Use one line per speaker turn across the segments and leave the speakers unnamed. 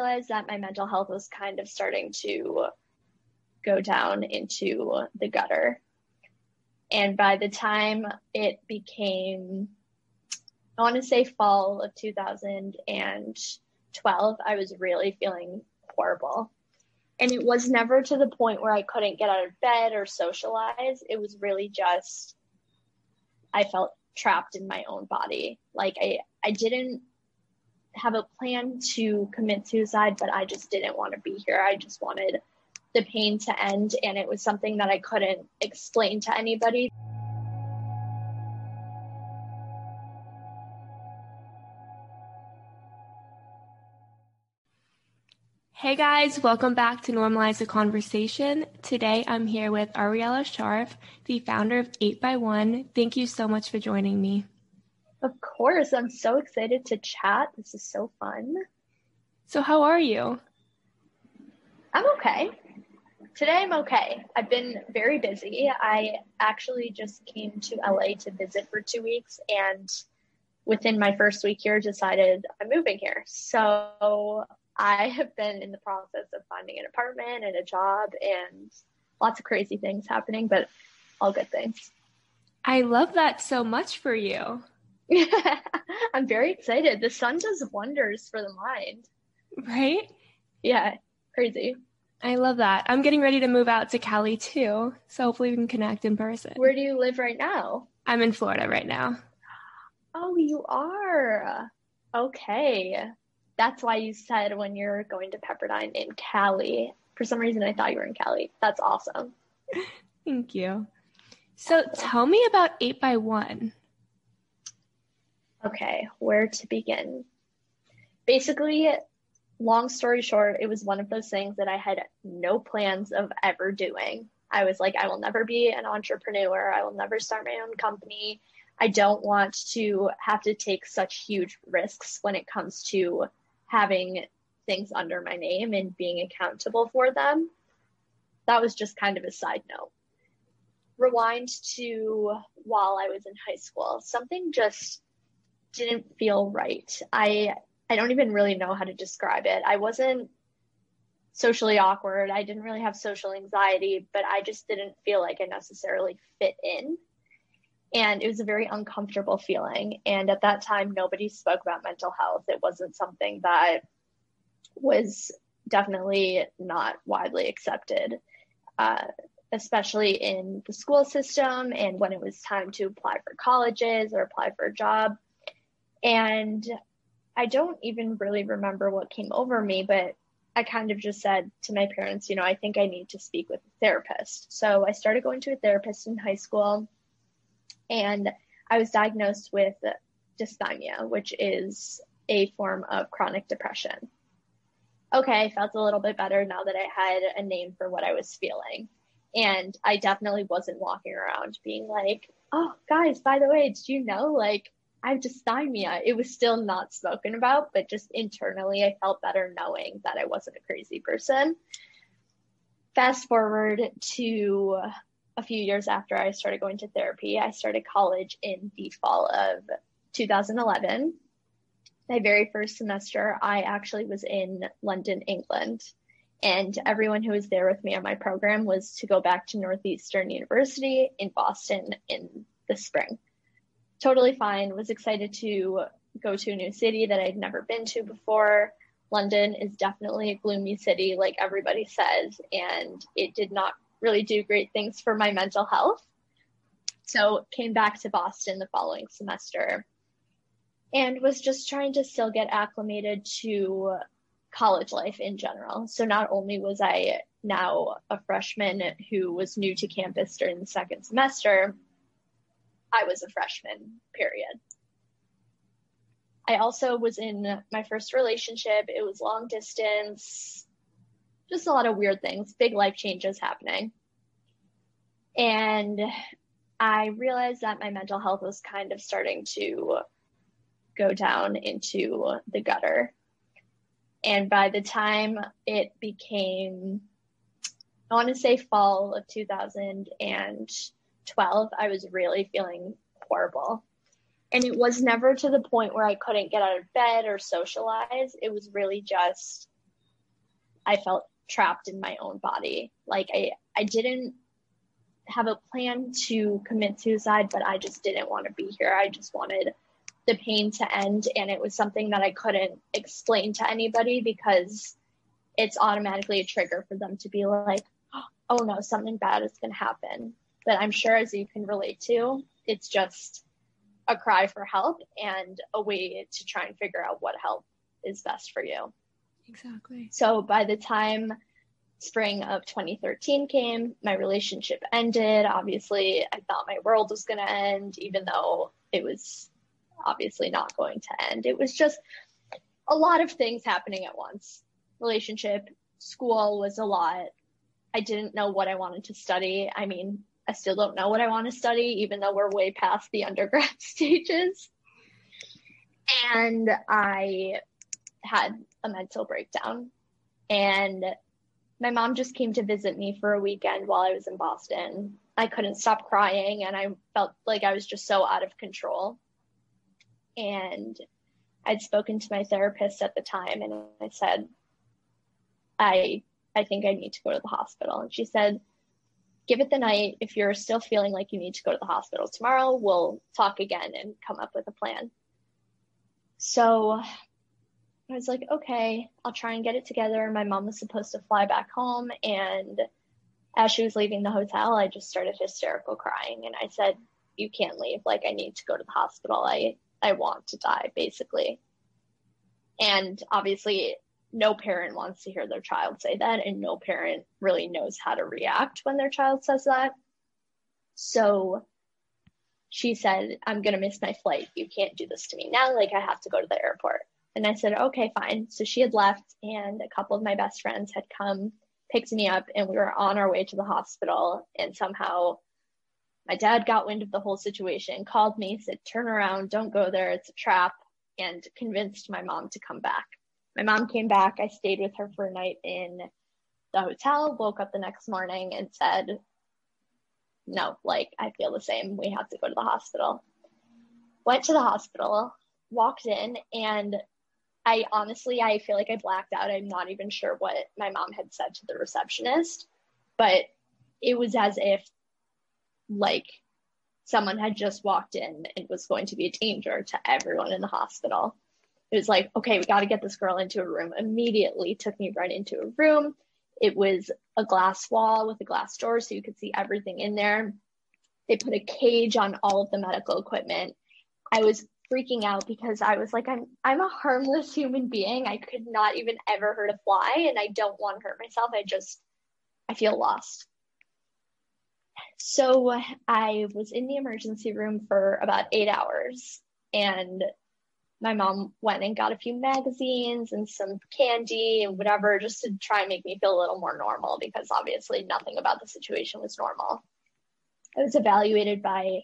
realized that my mental health was kind of starting to go down into the gutter. And by the time it became, I want to say fall of 2012, I was really feeling horrible. And it was never to the point where I couldn't get out of bed or socialize. It was really just, I felt trapped in my own body. Like I, I didn't have a plan to commit suicide, but I just didn't want to be here. I just wanted the pain to end, and it was something that I couldn't explain to anybody.
Hey guys, welcome back to Normalize the Conversation. Today I'm here with Ariella Sharf, the founder of 8x1. Thank you so much for joining me.
Of course, I'm so excited to chat. This is so fun.
So, how are you?
I'm okay. Today I'm okay. I've been very busy. I actually just came to LA to visit for two weeks and within my first week here decided I'm moving here. So I have been in the process of finding an apartment and a job and lots of crazy things happening, but all good things.
I love that so much for you.
I'm very excited. The sun does wonders for the mind.
Right?
Yeah, crazy.
I love that. I'm getting ready to move out to Cali too. So hopefully we can connect in person.
Where do you live right now?
I'm in Florida right now.
Oh, you are. Okay. That's why you said when you're going to Pepperdine in Cali. For some reason, I thought you were in Cali. That's awesome.
Thank you. So tell me about 8 by one
Okay, where to begin? Basically, long story short, it was one of those things that I had no plans of ever doing. I was like, I will never be an entrepreneur. I will never start my own company. I don't want to have to take such huge risks when it comes to having things under my name and being accountable for them. That was just kind of a side note. Rewind to while I was in high school, something just didn't feel right. I I don't even really know how to describe it. I wasn't socially awkward. I didn't really have social anxiety, but I just didn't feel like I necessarily fit in. And it was a very uncomfortable feeling. And at that time, nobody spoke about mental health. It wasn't something that was definitely not widely accepted, uh, especially in the school system and when it was time to apply for colleges or apply for a job. And I don't even really remember what came over me, but I kind of just said to my parents, you know, I think I need to speak with a therapist. So I started going to a therapist in high school and I was diagnosed with dysthymia, which is a form of chronic depression. Okay, I felt a little bit better now that I had a name for what I was feeling. And I definitely wasn't walking around being like, oh, guys, by the way, did you know, like, I have dysthymia. It was still not spoken about, but just internally, I felt better knowing that I wasn't a crazy person. Fast forward to a few years after I started going to therapy, I started college in the fall of 2011. My very first semester, I actually was in London, England. And everyone who was there with me on my program was to go back to Northeastern University in Boston in the spring totally fine. Was excited to go to a new city that I'd never been to before. London is definitely a gloomy city, like everybody says, and it did not really do great things for my mental health. So came back to Boston the following semester and was just trying to still get acclimated to college life in general. So not only was I now a freshman who was new to campus during the second semester, I was a freshman, period. I also was in my first relationship. It was long distance, just a lot of weird things, big life changes happening. And I realized that my mental health was kind of starting to go down into the gutter. And by the time it became, I want to say fall of 2000 and 12, I was really feeling horrible. And it was never to the point where I couldn't get out of bed or socialize. It was really just, I felt trapped in my own body. Like I, I didn't have a plan to commit suicide, but I just didn't want to be here. I just wanted the pain to end. And it was something that I couldn't explain to anybody because it's automatically a trigger for them to be like, oh no, something bad is going to happen. But I'm sure, as you can relate to, it's just a cry for help and a way to try and figure out what help is best for you.
Exactly.
So by the time spring of 2013 came, my relationship ended. Obviously, I thought my world was going to end, even though it was obviously not going to end. It was just a lot of things happening at once. Relationship, school was a lot. I didn't know what I wanted to study. I mean, I still don't know what I want to study, even though we're way past the undergrad stages. And I had a mental breakdown. And my mom just came to visit me for a weekend while I was in Boston. I couldn't stop crying and I felt like I was just so out of control. And I'd spoken to my therapist at the time and I said, I I think I need to go to the hospital. And she said, give it the night. If you're still feeling like you need to go to the hospital tomorrow, we'll talk again and come up with a plan. So I was like, okay, I'll try and get it together. My mom was supposed to fly back home. And as she was leaving the hotel, I just started hysterical crying. And I said, you can't leave. Like, I need to go to the hospital. I, I want to die, basically. And obviously, no parent wants to hear their child say that. And no parent really knows how to react when their child says that. So she said, I'm going to miss my flight. You can't do this to me now. Like, I have to go to the airport. And I said, okay, fine. So she had left, and a couple of my best friends had come, picked me up, and we were on our way to the hospital. And somehow my dad got wind of the whole situation, called me, said, turn around, don't go there, it's a trap, and convinced my mom to come back. My mom came back. I stayed with her for a night in the hotel, woke up the next morning and said, no, like, I feel the same. We have to go to the hospital. Went to the hospital, walked in, and I honestly, I feel like I blacked out. I'm not even sure what my mom had said to the receptionist, but it was as if like someone had just walked in and was going to be a danger to everyone in the hospital. It was like, okay, we got to get this girl into a room. Immediately took me right into a room. It was a glass wall with a glass door so you could see everything in there. They put a cage on all of the medical equipment. I was freaking out because I was like, I'm I'm a harmless human being. I could not even ever hurt a fly and I don't want to hurt myself. I just I feel lost. So uh, I was in the emergency room for about eight hours and my mom went and got a few magazines and some candy and whatever just to try and make me feel a little more normal because obviously nothing about the situation was normal. I was evaluated by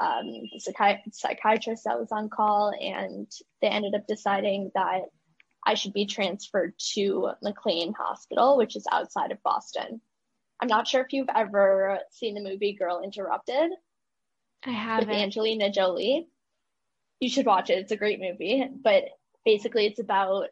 um, the psychi- psychiatrist that was on call, and they ended up deciding that I should be transferred to McLean Hospital, which is outside of Boston. I'm not sure if you've ever seen the movie Girl Interrupted.
I have
with Angelina Jolie. You should watch it. It's a great movie, but basically, it's about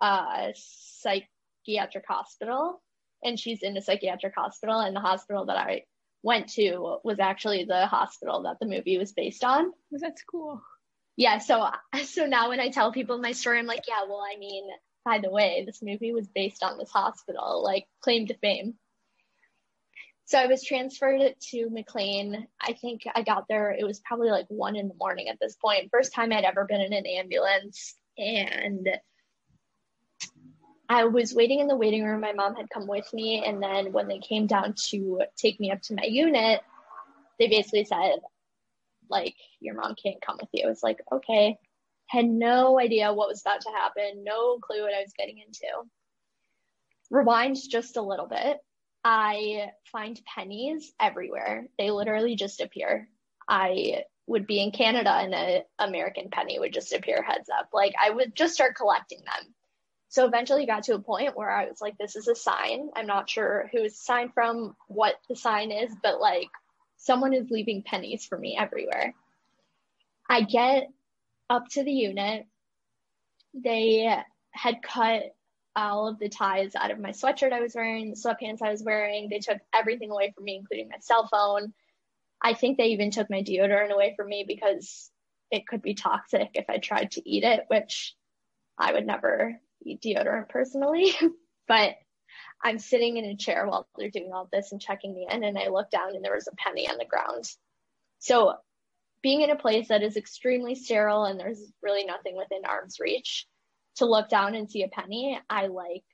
a psychiatric hospital, and she's in a psychiatric hospital, and the hospital that I went to was actually the hospital that the movie was based on.
Oh, that's cool.
Yeah, so so now when I tell people my story, I'm like, yeah, well, I mean, by the way, this movie was based on this hospital, like claim to fame. So I was transferred to McLean. I think I got there, it was probably like one in the morning at this point. First time I'd ever been in an ambulance. And I was waiting in the waiting room. My mom had come with me. And then when they came down to take me up to my unit, they basically said, like, your mom can't come with you. I was like, okay. Had no idea what was about to happen, no clue what I was getting into. Rewind just a little bit. I find pennies everywhere. They literally just appear. I would be in Canada and an American penny would just appear heads up. Like I would just start collecting them. So eventually got to a point where I was like, this is a sign. I'm not sure who it's signed from, what the sign is, but like someone is leaving pennies for me everywhere. I get up to the unit. They had cut all of the ties out of my sweatshirt I was wearing, the sweatpants I was wearing. They took everything away from me, including my cell phone. I think they even took my deodorant away from me because it could be toxic if I tried to eat it, which I would never eat deodorant personally. but I'm sitting in a chair while they're doing all this and checking me in, and I look down and there was a penny on the ground. So, being in a place that is extremely sterile and there's really nothing within arm's reach, to look down and see a penny, I like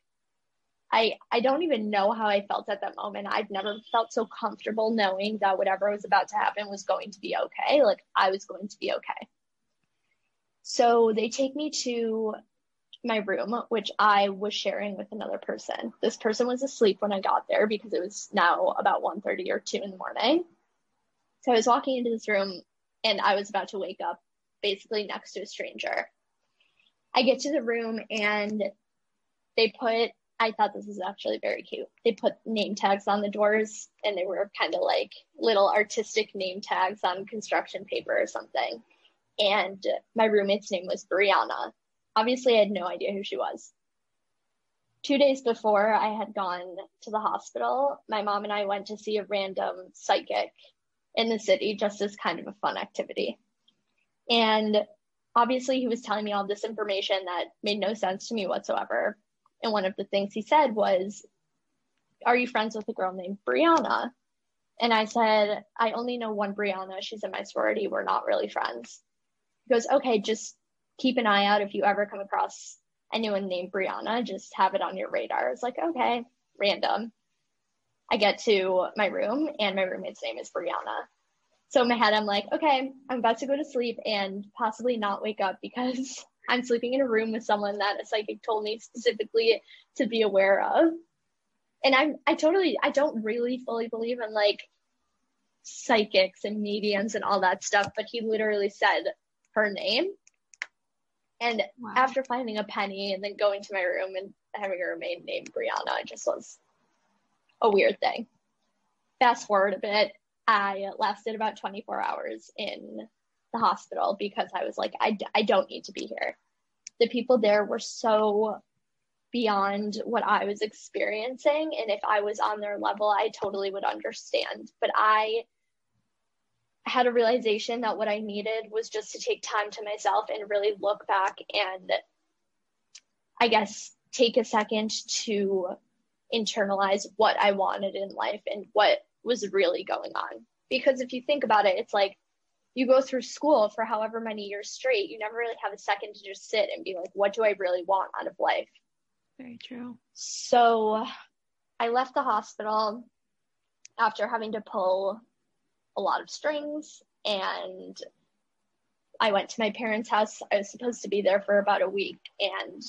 I I don't even know how I felt at that moment. I've never felt so comfortable knowing that whatever was about to happen was going to be okay. Like I was going to be okay. So they take me to my room, which I was sharing with another person. This person was asleep when I got there because it was now about 1.30 or 2 in the morning. So I was walking into this room and I was about to wake up basically next to a stranger. I get to the room and they put, I thought this was actually very cute. They put name tags on the doors and they were kind of like little artistic name tags on construction paper or something. And my roommate's name was Brianna. Obviously, I had no idea who she was. Two days before I had gone to the hospital, my mom and I went to see a random psychic in the city just as kind of a fun activity. And obviously he was telling me all this information that made no sense to me whatsoever. And one of the things he said was, Are you friends with a girl named Brianna? And I said, I only know one Brianna. She's in my sorority. We're not really friends. He goes, Okay, just keep an eye out if you ever come across anyone named Brianna, just have it on your radar. It's like, okay, random. I get to my room and my roommate's name is Brianna. So in my head, I'm like, okay, I'm about to go to sleep and possibly not wake up because I'm sleeping in a room with someone that a psychic told me specifically to be aware of. And I'm, I totally, I don't really fully believe in like psychics and mediums and all that stuff, but he literally said her name. And wow. after finding a penny and then going to my room and having a roommate named Brianna, it just was a weird thing. Fast forward a bit, I lasted about 24 hours in the hospital because I was like, I, I don't need to be here. The people there were so beyond what I was experiencing. And if I was on their level, I totally would understand. But I had a realization that what I needed was just to take time to myself and really look back and I guess take a second to internalize what I wanted in life and what was really going on. Because if you think about it, it's like you go through school for however many years straight, you never really have a second to just sit and be like, what do I really want out of life?
Very true.
So I left the hospital after having to pull a lot of strings and I went to my parents' house. I was supposed to be there for about a week and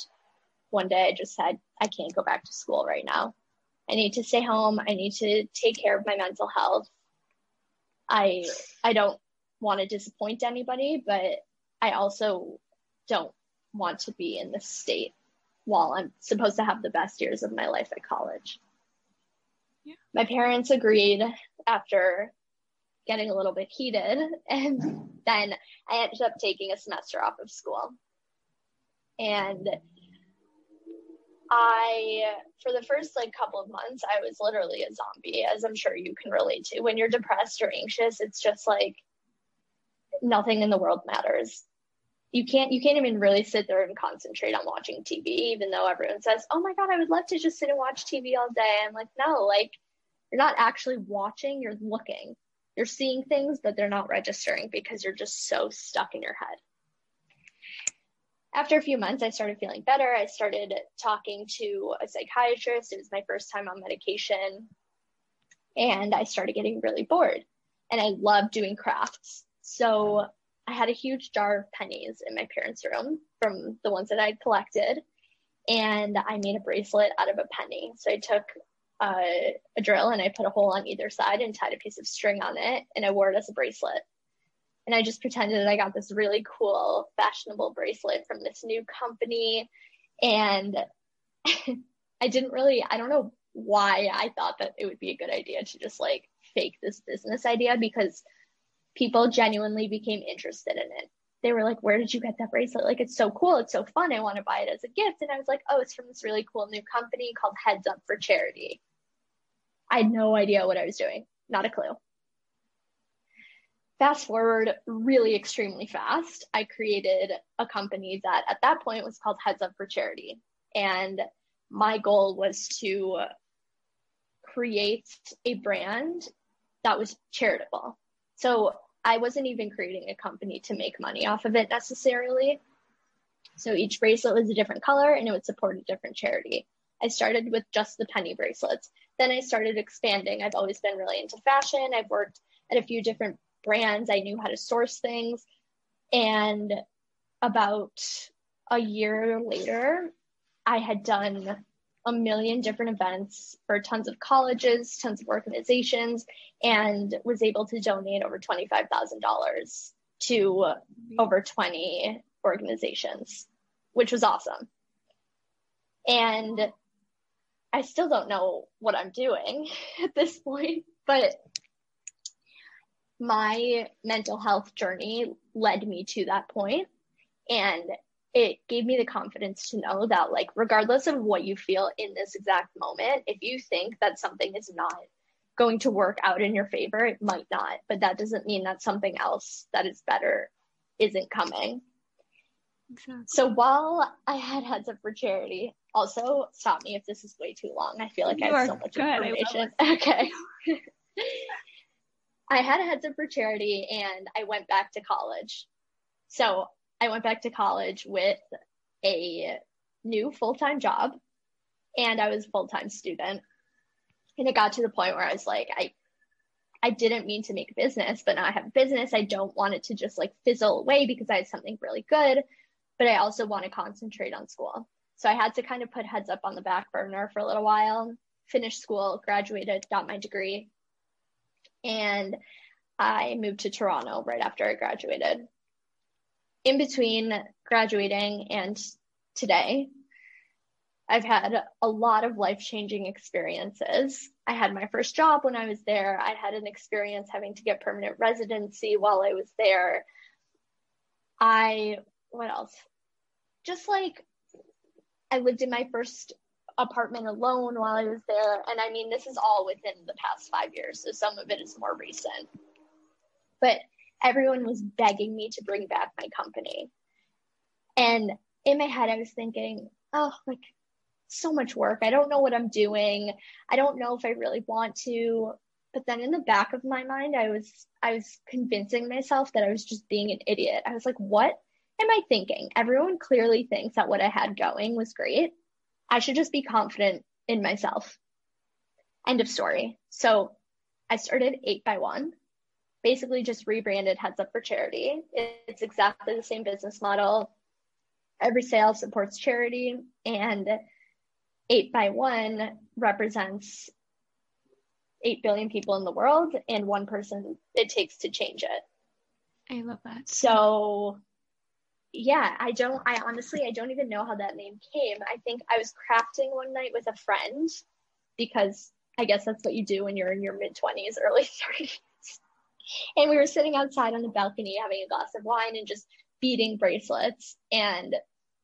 one day I just said, I can't go back to school right now. I need to stay home. I need to take care of my mental health. I I don't want to disappoint anybody, but I also don't want to be in this state while I'm supposed to have the best years of my life at college. Yeah. My parents agreed after getting a little bit heated, and then I ended up taking a semester off of school. And I, for the first like couple of months, I was literally a zombie, as I'm sure you can relate to. When you're depressed or anxious, it's just like nothing in the world matters. You can't, you can't even really sit there and concentrate on watching TV, even though everyone says, "Oh my god, I would love to just sit and watch TV all day." I'm like, no, like you're not actually watching, you're looking. You're seeing things, but they're not registering because you're just so stuck in your head after a few months, I started feeling better. I started talking to a psychiatrist. It was my first time on medication. And I started getting really bored. And I loved doing crafts. So I had a huge jar of pennies in my parents' room from the ones that I collected. And I made a bracelet out of a penny. So I took uh, a drill and I put a hole on either side and tied a piece of string on it. And I wore it as a bracelet and I just pretended I got this really cool fashionable bracelet from this new company and I didn't really I don't know why I thought that it would be a good idea to just like fake this business idea because people genuinely became interested in it. they were like, Where did you get that bracelet? Like, it's so cool. It's so fun. I want to buy it as a gift. And I was like, Oh, it's from this really cool new company called Heads Up for Charity. I had no idea what I was doing, not a clue. Fast forward really extremely fast, I created a company that at that point was called Heads Up for Charity. And my goal was to create a brand that was charitable. So I wasn't even creating a company to make money off of it necessarily. So each bracelet was a different color and it would support a different charity. I started with just the penny bracelets. Then I started expanding. I've always been really into fashion. I've worked at a few different brands. I knew how to source things. And about a year later, I had done a million different events for tons of colleges, tons of organizations, and was able to donate over $25,000 to over 20 organizations, which was awesome. And I still don't know what I'm doing at this point, but my mental health journey led me to that point. And it gave me the confidence to know that like regardless of what you feel in this exact moment if you think that something is not going to work out in your favor it might not. But that doesn't mean that something else that is better isn't coming. Exactly. so while i had heads up for charity also stop me if this is way too long. I feel like you i have so much good. information. okay I had a heads up for charity and I went back to college. So I went back to college with a new full time job and I was a full time student. And it got to the point where I was like, I I didn't mean to make business, but now I have a business. I don't want it to just like fizzle away because I had something really good, but I also want to concentrate on school. So I had to kind of put heads up on the back burner for a little while, finish school, graduated, got my degree, and I moved to Toronto right after I graduated. In between graduating and today, I've had a lot of life changing experiences. I had my first job when I was there. I had an experience having to get permanent residency while I was there. I, what else? Just like I lived in my first apartment alone while I was there. And I mean, this is all within the past five years, so some of it is more recent. But everyone was begging me to bring back my company. And in my head, I was thinking, oh, like, so much work. I don't know what I'm doing. I don't know if I really want to. But then in the back of my mind, I was I was convincing myself that I was just being an idiot. I was like, what am I thinking? Everyone clearly thinks that what I had going was great. I should just be confident in myself. End of story. So I started 8 by 1 basically just rebranded Heads Up for Charity. It's exactly the same business model. Every sale supports charity, and 8 by 1 represents 8 billion people in the world and one person it takes to change it.
I love that.
So yeah, I don't, I honestly, I don't even know how that name came. I think I was crafting one night with a friend because I guess that's what you do when you're in your mid 20s, early 30s. And we were sitting outside on the balcony having a glass of wine and just beading bracelets. And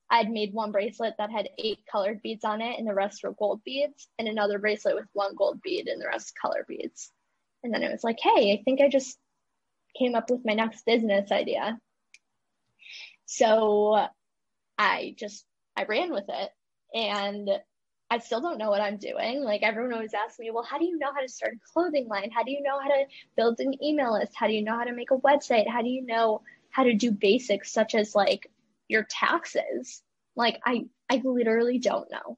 I'd made one bracelet that had eight colored beads on it, and the rest were gold beads, and another bracelet with one gold bead and the rest color beads. And then it was like, hey, I think I just came up with my next business idea. So I just I ran with it and I still don't know what I'm doing. Like everyone always asks me, well, how do you know how to start a clothing line? How do you know how to build an email list? How do you know how to make a website? How do you know how to do basics such as like your taxes? Like I I literally don't know.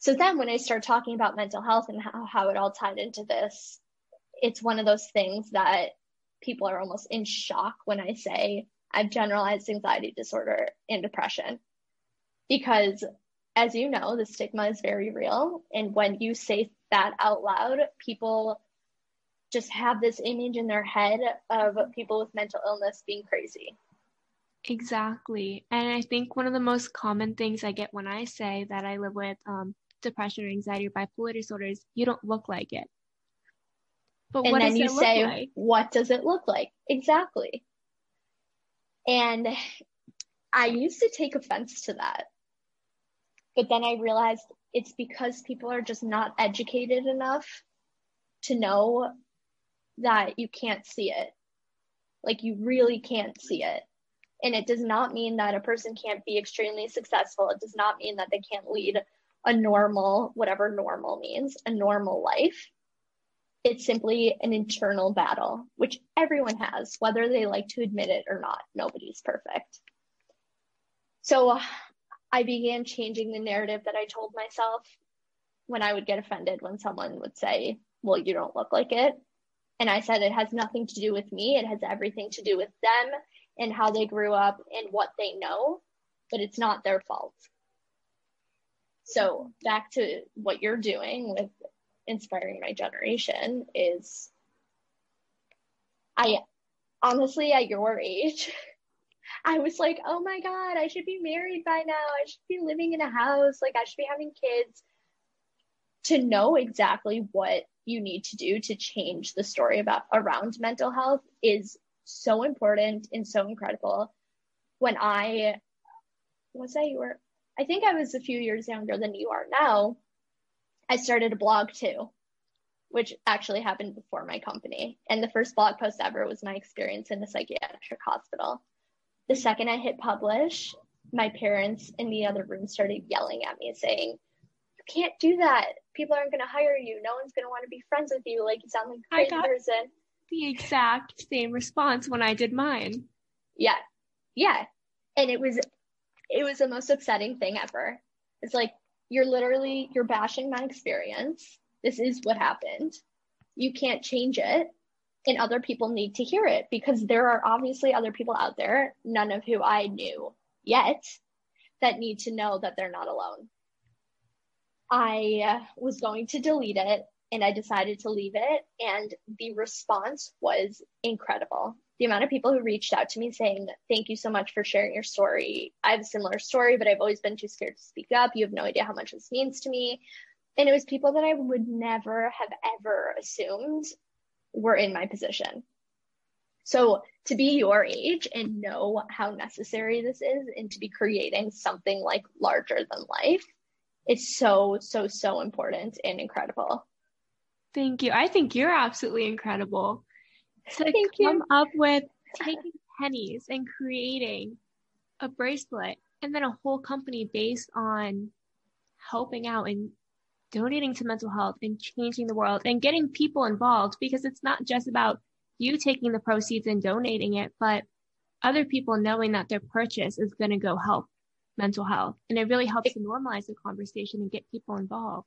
So then when I start talking about mental health and how, how it all tied into this, it's one of those things that people are almost in shock when I say I've generalized anxiety disorder and depression. Because as you know, the stigma is very real. And when you say that out loud, people just have this image in their head of people with mental illness being crazy.
Exactly. And I think one of the most common things I get when I say that I live with um, depression or anxiety or bipolar disorder is you don't look like it.
But and then you say, like? what does it look like? Exactly. And I used to take offense to that. But then I realized it's because people are just not educated enough to know that you can't see it. Like you really can't see it. And it does not mean that a person can't be extremely successful. It does not mean that they can't lead a normal, whatever normal means, a normal life. It's simply an internal battle, which everyone has, whether they like to admit it or not. Nobody's perfect. So I began changing the narrative that I told myself when I would get offended when someone would say, Well, you don't look like it. And I said, It has nothing to do with me. It has everything to do with them and how they grew up and what they know, but it's not their fault. So, back to what you're doing with inspiring my generation is I honestly, at your age, I was like, oh my God, I should be married by now. I should be living in a house. Like, I should be having kids. To know exactly what you need to do to change the story about around mental health is so important and so incredible. When I was I you were I think I was a few years younger than you are now. I started a blog too, which actually happened before my company. And the first blog post ever was my experience in the psychiatric hospital the second I hit publish, my parents in the other room started yelling at me saying, You can't do that. People aren't going to hire you. No one's going to want to be friends with you. Like, you sound like a crazy I got person.
The exact same response when I did mine.
Yeah. Yeah. And it was, it was the most upsetting thing ever. It's like, you're literally, you're bashing my experience. This is what happened. You can't change it and other people need to hear it because there are obviously other people out there, none of who I knew yet, that need to know that they're not alone. I uh, was going to delete it and I decided to leave it, and the response was incredible. The amount of people who reached out to me saying, Thank you so much for sharing your story. I have a similar story, but I've always been too scared to speak up. You have no idea how much this means to me. And it was people that I would never have ever assumed were in my position. So to be your age and know how necessary this is and to be creating something like larger than life, it's so, so, so important and incredible.
Thank you. I think you're absolutely incredible. To Thank come you. up with taking pennies and creating a bracelet and then a whole company based on helping out and donating to mental health and changing the world and getting people involved because it's not just about you taking the proceeds and donating it, but other people knowing that their purchase is going to go help mental health. And it really helps to normalize the conversation and get people involved.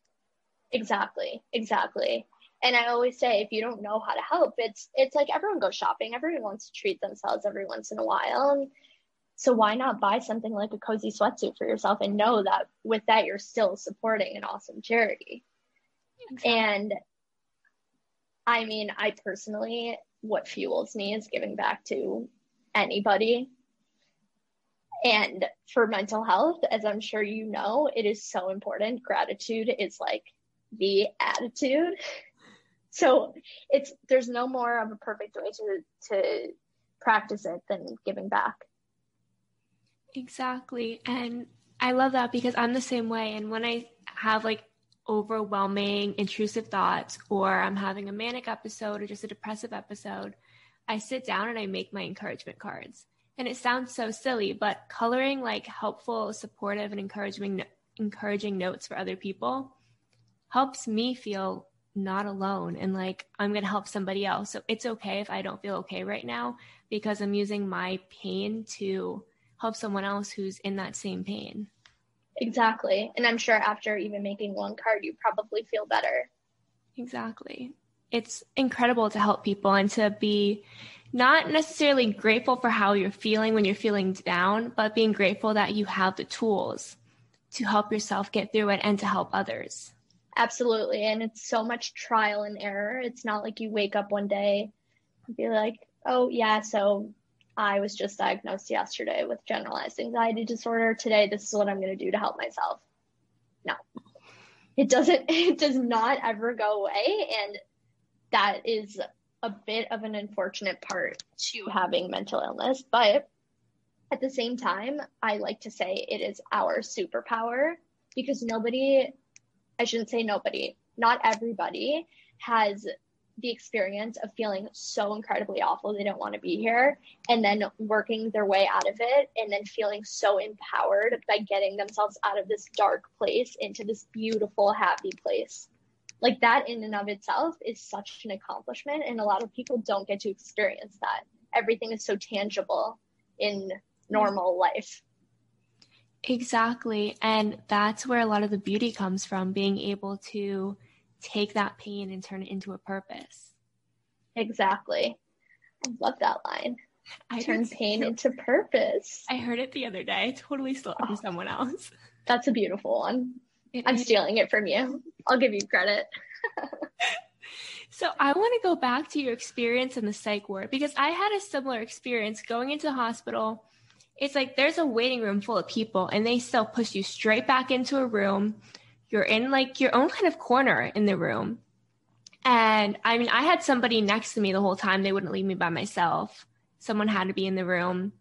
Exactly. Exactly. And I always say, if you don't know how to help, it's it's like everyone goes shopping. Everyone wants to treat themselves every once in a while. And so why not buy something like a cozy sweatsuit for yourself and know that with that you're still supporting an awesome charity? Exactly. And I mean, I personally, what fuels me is giving back to anybody. And for mental health, as I'm sure you know, it is so important. Gratitude is like the attitude. So it's there's no more of a perfect way to to practice it than giving back.
Exactly. And I love that because I'm the same way. And when I have like overwhelming, intrusive thoughts, or I'm having a manic episode or just a depressive episode, I sit down and I make my encouragement cards. And it sounds so silly, but coloring like helpful, supportive, and encouraging encouraging notes for other people helps me feel not alone and like I'm going to help somebody else. So it's okay if I don't feel okay right now because I'm using my pain to help someone else who's in that same pain.
Exactly. And I'm sure after even making one card, you probably feel better.
Exactly. It's incredible to help people and to be not necessarily grateful for how you're feeling when you're feeling down, but being grateful that you have the tools to help yourself get through it and to help others.
Absolutely. And it's so much trial and error. It's not like you wake up one day and be like, oh, yeah, so I was just diagnosed yesterday with generalized anxiety disorder. Today, this is what I'm going to do to help myself. No, it doesn't, it does not ever go away. And that is a bit of an unfortunate part to having mental illness. But at the same time, I like to say it is our superpower because nobody, I shouldn't say nobody, not everybody has the experience of feeling so incredibly awful they don't want to be here and then working their way out of it and then feeling so empowered by getting themselves out of this dark place into this beautiful happy place. Like that in and of itself is such an accomplishment and a lot of people don't get to experience that. Everything is so tangible in normal life
exactly and that's where a lot of the beauty comes from being able to take that pain and turn it into a purpose.
Exactly. I love that line. I turn pain into purpose.
I heard it the other day. I totally stole it oh, from someone else.
That's a beautiful one. It I'm is. stealing it from you. I'll give you credit.
so I want to go back to your experience in the psych ward because I had a similar experience going into the hospital. It's like there's a waiting room full of people and they still push you straight back into a room you're in like your own kind of corner in the room. And I mean, I had somebody next to me the whole time. They wouldn't leave me by myself. Someone had to be in the room.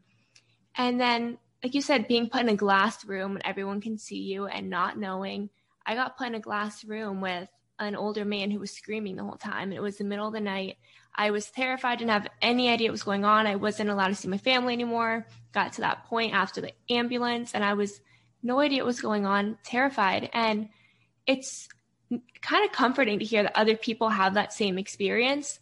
And then, like you said, being put in a glass room and everyone can see you and not knowing, I got put in a glass room with an older man who was screaming the whole time. It was the middle of the night. I was terrified, didn't have any idea what was going on. I wasn't allowed to see my family anymore. Got to that point after the ambulance, and I was no idea what was going on, terrified. And it's kind of comforting to hear that other people have that same experience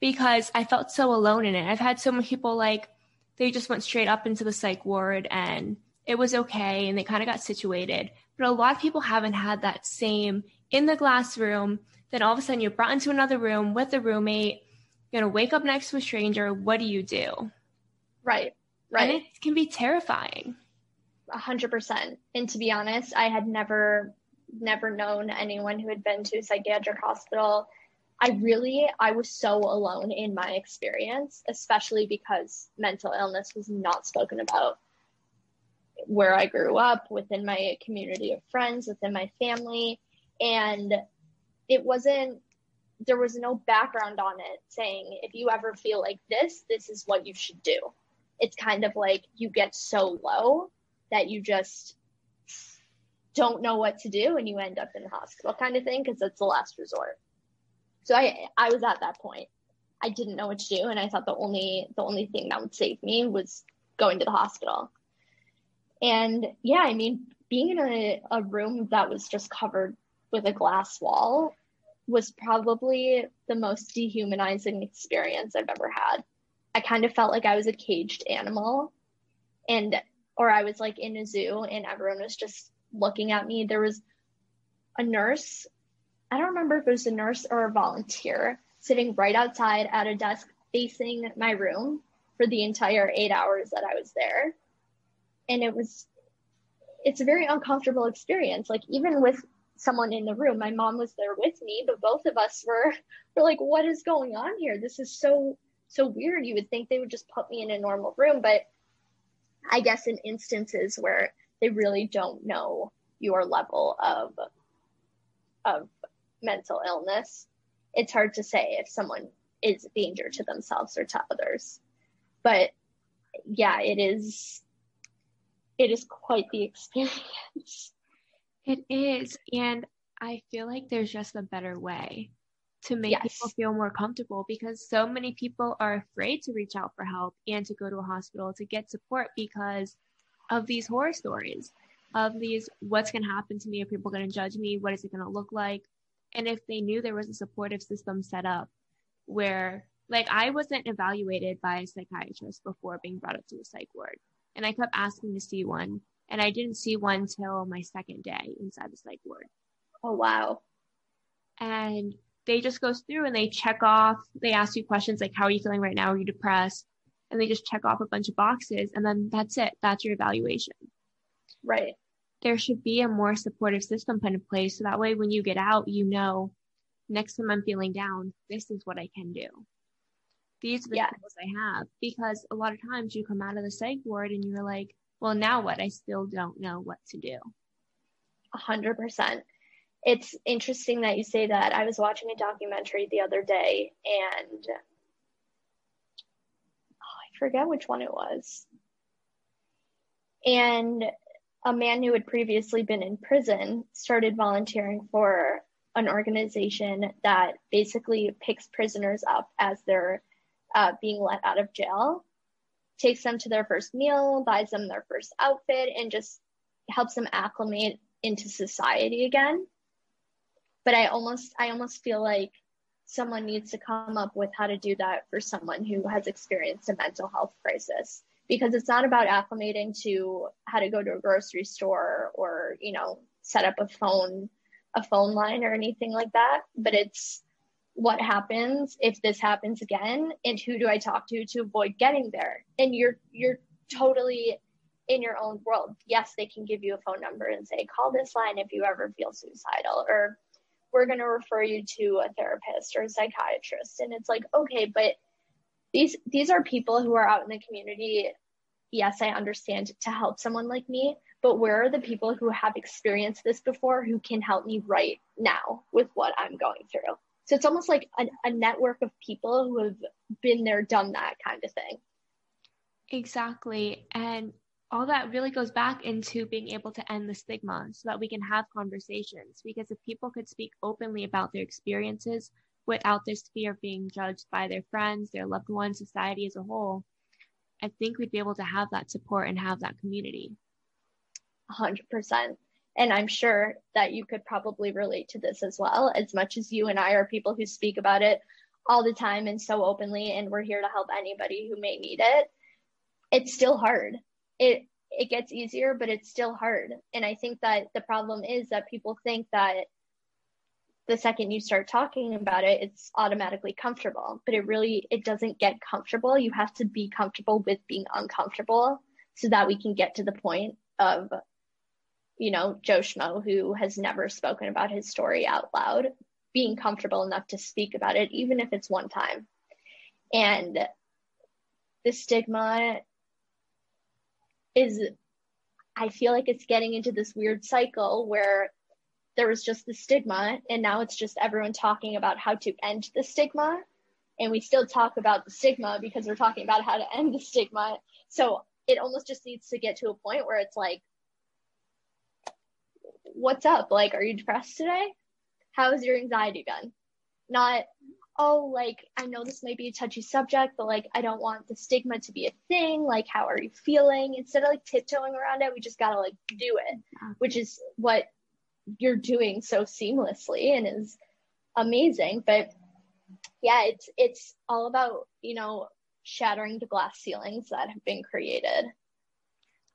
because I felt so alone in it. I've had so many people like they just went straight up into the psych ward and it was okay and they kind of got situated. But a lot of people haven't had that same in the glass room. Then all of a sudden you're brought into another room with a roommate. You're going to wake up next to a stranger. What do you do?
Right. Right.
And it can be terrifying.
A hundred percent. And to be honest, I had never never known anyone who had been to a psychiatric hospital. I really, I was so alone in my experience, especially because mental illness was not spoken about where I grew up, within my community of friends, within my family. And it wasn't, there was no background on it saying, if you ever feel like this, this is what you should do. It's kind of like you get so low that you just don't know what to do and you end up in the hospital kind of thing because it's the last resort. So I I was at that point. I didn't know what to do and I thought the only the only thing that would save me was going to the hospital. And yeah, I mean, being in a, a room that was just covered with a glass wall was probably the most dehumanizing experience I've ever had. I kind of felt like I was a caged animal and or I was like in a zoo and everyone was just looking at me. There was a nurse, I don't remember if it was a nurse or a volunteer, sitting right outside at a desk facing my room for the entire eight hours that I was there. And it was, it's a very uncomfortable experience. Like, even with someone in the room, my mom was there with me, but both of us were, were like, what is going on here? This is so, so weird. You would think they would just put me in a normal room, but I guess in instances where they really don't know your level of of mental illness. It's hard to say if someone is a danger to themselves or to others. But yeah, it is it is quite the experience.
It is. And I feel like there's just a better way to make yes. people feel more comfortable because so many people are afraid to reach out for help and to go to a hospital to get support because of these horror stories of these what's going to happen to me are people going to judge me what is it going to look like and if they knew there was a supportive system set up where like i wasn't evaluated by a psychiatrist before being brought up to the psych ward and i kept asking to see one and i didn't see one till my second day inside the psych ward.
Oh wow.
And they just goes through and they check off they ask you questions like how are you feeling right now? Are you depressed? And they just check off a bunch of boxes and then that's it. That's your evaluation.
Right.
There should be a more supportive system put in place so that way when you get out you know next time i'm feeling down this is what i can do. These are the yeah. tools i have because a lot of times you come out of the psych ward and you're like well now what? I still don't know what to do.
A hundred percent. It's interesting that you say that. I was watching a documentary the other day and oh, I forget which one it was. And a man who had previously been in prison started volunteering for an organization that basically picks prisoners up as they're uh, being let out of jail, takes them to their first meal, buys them their first outfit, and just helps them acclimate into society again. But I almost I almost feel like someone needs to come up with how to do that for someone who has experienced a mental health crisis because it's not about acclimating to how to go to a grocery store or you know set up a phone a phone line or anything like that but it's what happens if this happens again and who do i talk to to avoid getting there? And you're you're totally in your own world. Yes they can give you a phone number and say call this line if you ever feel suicidal or we're going to refer you to a therapist or a psychiatrist. And it's like okay but these these are people who are out in the community. Yes i understand to help someone like me but where are the people who have experienced this before who can help me right now with what i'm going through so it's almost like a, a network of people who have been there done that kind of thing
exactly and all that really goes back into being able to end the stigma so that we can have conversations. Because if people could speak openly about their experiences without this fear of being judged by their friends, their loved ones, society as a whole, I think we'd be able to have that support and have that community.
100%. And I'm sure that you could probably relate to this as well, as much as you and I are people who speak about it all the time and so openly, and we're here to help anybody who may need it. It's still hard it it gets easier, but it's still hard. And I think that the problem is that people think that the second you start talking about it, it's automatically comfortable. But it really it doesn't get comfortable. You have to be comfortable with being uncomfortable so that we can get to the point of, you know, Joe Schmo, who has never spoken about his story out loud, being comfortable enough to speak about it, even if it's one time. And the stigma is I feel like it's getting into this weird cycle where there was just the stigma and now it's just everyone talking about how to end the stigma and we still talk about the stigma because we're talking about how to end the stigma so it almost just needs to get to a point where it's like what's up like are you depressed today How's your anxiety been not oh, like, I know this might be a touchy subject, but like, I don't want the stigma to be a thing. Like, how are you feeling? Instead of like tiptoeing around it, we just gotta like do it, which is what you're doing so seamlessly and is amazing. But yeah, it's, it's all about, you know, shattering the glass ceilings that have been created.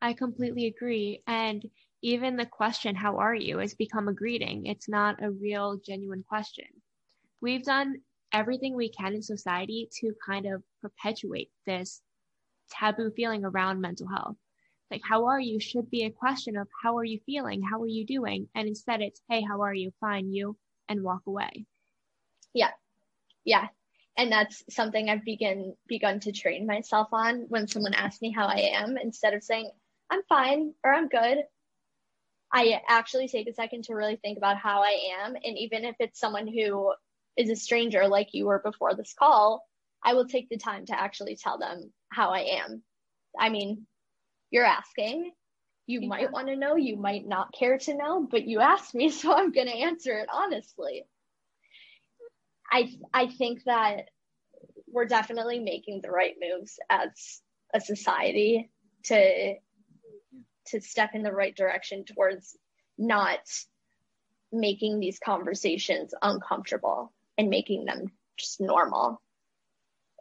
I completely agree. And even the question, how are you, has become a greeting. It's not a real, genuine question. We've done everything we can in society to kind of perpetuate this taboo feeling around mental health. Like, how are you should be a question of how are you feeling? How are you doing? And instead it's, hey, how are you? Fine, you, and walk away.
Yeah. Yeah. And that's something I've begun begun to train myself on when someone asks me how I am, instead of saying, I'm fine or I'm good. I actually take a second to really think about how I am. And even if it's someone who is a stranger like you were before this call, I will take the time to actually tell them how I am. I mean, you're asking. You yeah. might want to know, you might not care to know, but you asked me, so I'm going to answer it honestly. I I think that we're definitely making the right moves as a society to to step in the right direction towards not making these conversations uncomfortable and making them just normal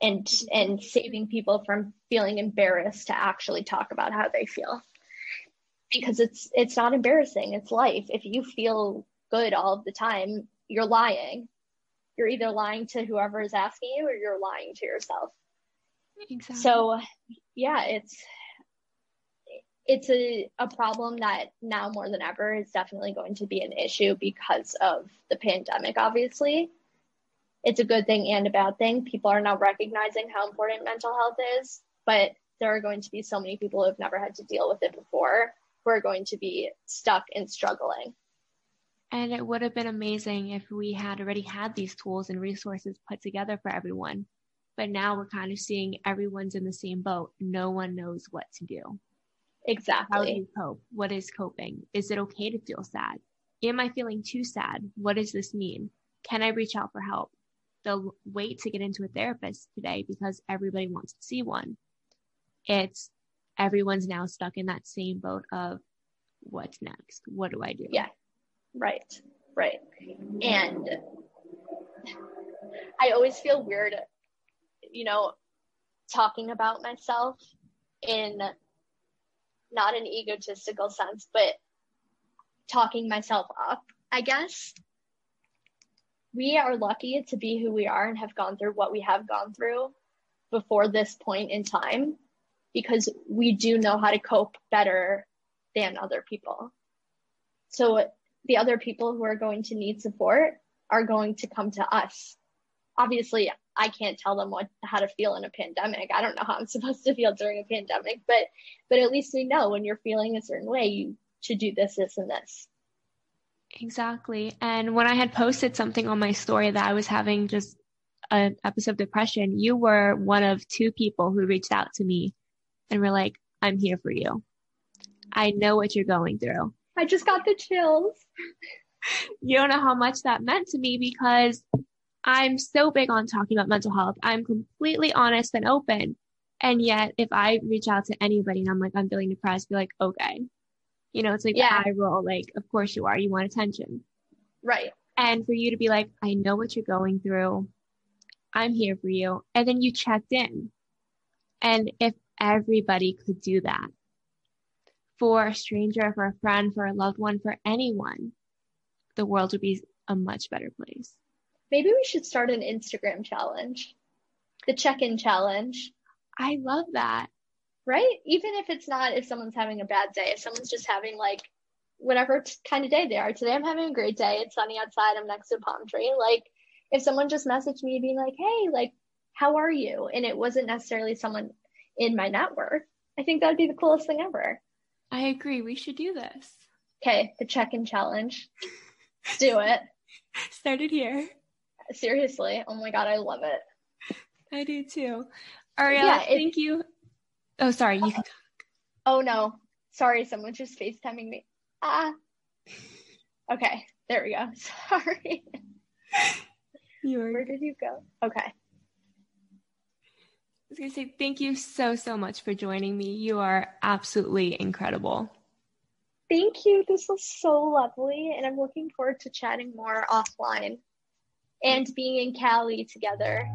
and and saving people from feeling embarrassed to actually talk about how they feel. Because it's it's not embarrassing. It's life. If you feel good all of the time you're lying. You're either lying to whoever is asking you or you're lying to yourself. Exactly. so yeah it's it's a, a problem that now more than ever is definitely going to be an issue because of the pandemic obviously it's a good thing and a bad thing. People are now recognizing how important mental health is, but there are going to be so many people who have never had to deal with it before who are going to be stuck and struggling.
And it would have been amazing if we had already had these tools and resources put together for everyone. But now we're kind of seeing everyone's in the same boat. No one knows what to do.
Exactly.
How do you cope? What is coping? Is it okay to feel sad? Am I feeling too sad? What does this mean? Can I reach out for help? The wait to get into a therapist today because everybody wants to see one. It's everyone's now stuck in that same boat of what's next? What do I do?
Yeah. Right. Right. And I always feel weird, you know, talking about myself in not an egotistical sense, but talking myself up, I guess. We are lucky to be who we are and have gone through what we have gone through before this point in time because we do know how to cope better than other people. So the other people who are going to need support are going to come to us. Obviously, I can't tell them what how to feel in a pandemic. I don't know how I'm supposed to feel during a pandemic, but but at least we know when you're feeling a certain way, you should do this, this, and this.
Exactly. And when I had posted something on my story that I was having just an episode of depression, you were one of two people who reached out to me and were like, I'm here for you. I know what you're going through.
I just got the chills.
you don't know how much that meant to me because I'm so big on talking about mental health. I'm completely honest and open. And yet, if I reach out to anybody and I'm like, I'm feeling depressed, be like, okay. You know, it's like yeah. I roll, like, of course you are. You want attention.
Right.
And for you to be like, I know what you're going through. I'm here for you. And then you checked in. And if everybody could do that for a stranger, for a friend, for a loved one, for anyone, the world would be a much better place.
Maybe we should start an Instagram challenge. The check-in challenge.
I love that.
Right? Even if it's not if someone's having a bad day, if someone's just having like whatever t- kind of day they are. Today I'm having a great day. It's sunny outside. I'm next to a palm tree. Like if someone just messaged me being like, "Hey, like how are you?" and it wasn't necessarily someone in my network, I think that'd be the coolest thing ever.
I agree. We should do this.
Okay, the check-in challenge. Let's do it.
Started here.
Seriously. Oh my god, I love it.
I do too. Ariella, yeah, thank you. Oh, sorry. You can talk.
Oh no. Sorry, someone's just FaceTiming me. Ah. Okay, there we go. Sorry.
You are...
Where did you go? Okay. I
was going to say thank you so, so much for joining me. You are absolutely incredible.
Thank you. This was so lovely, and I'm looking forward to chatting more offline and being in Cali together.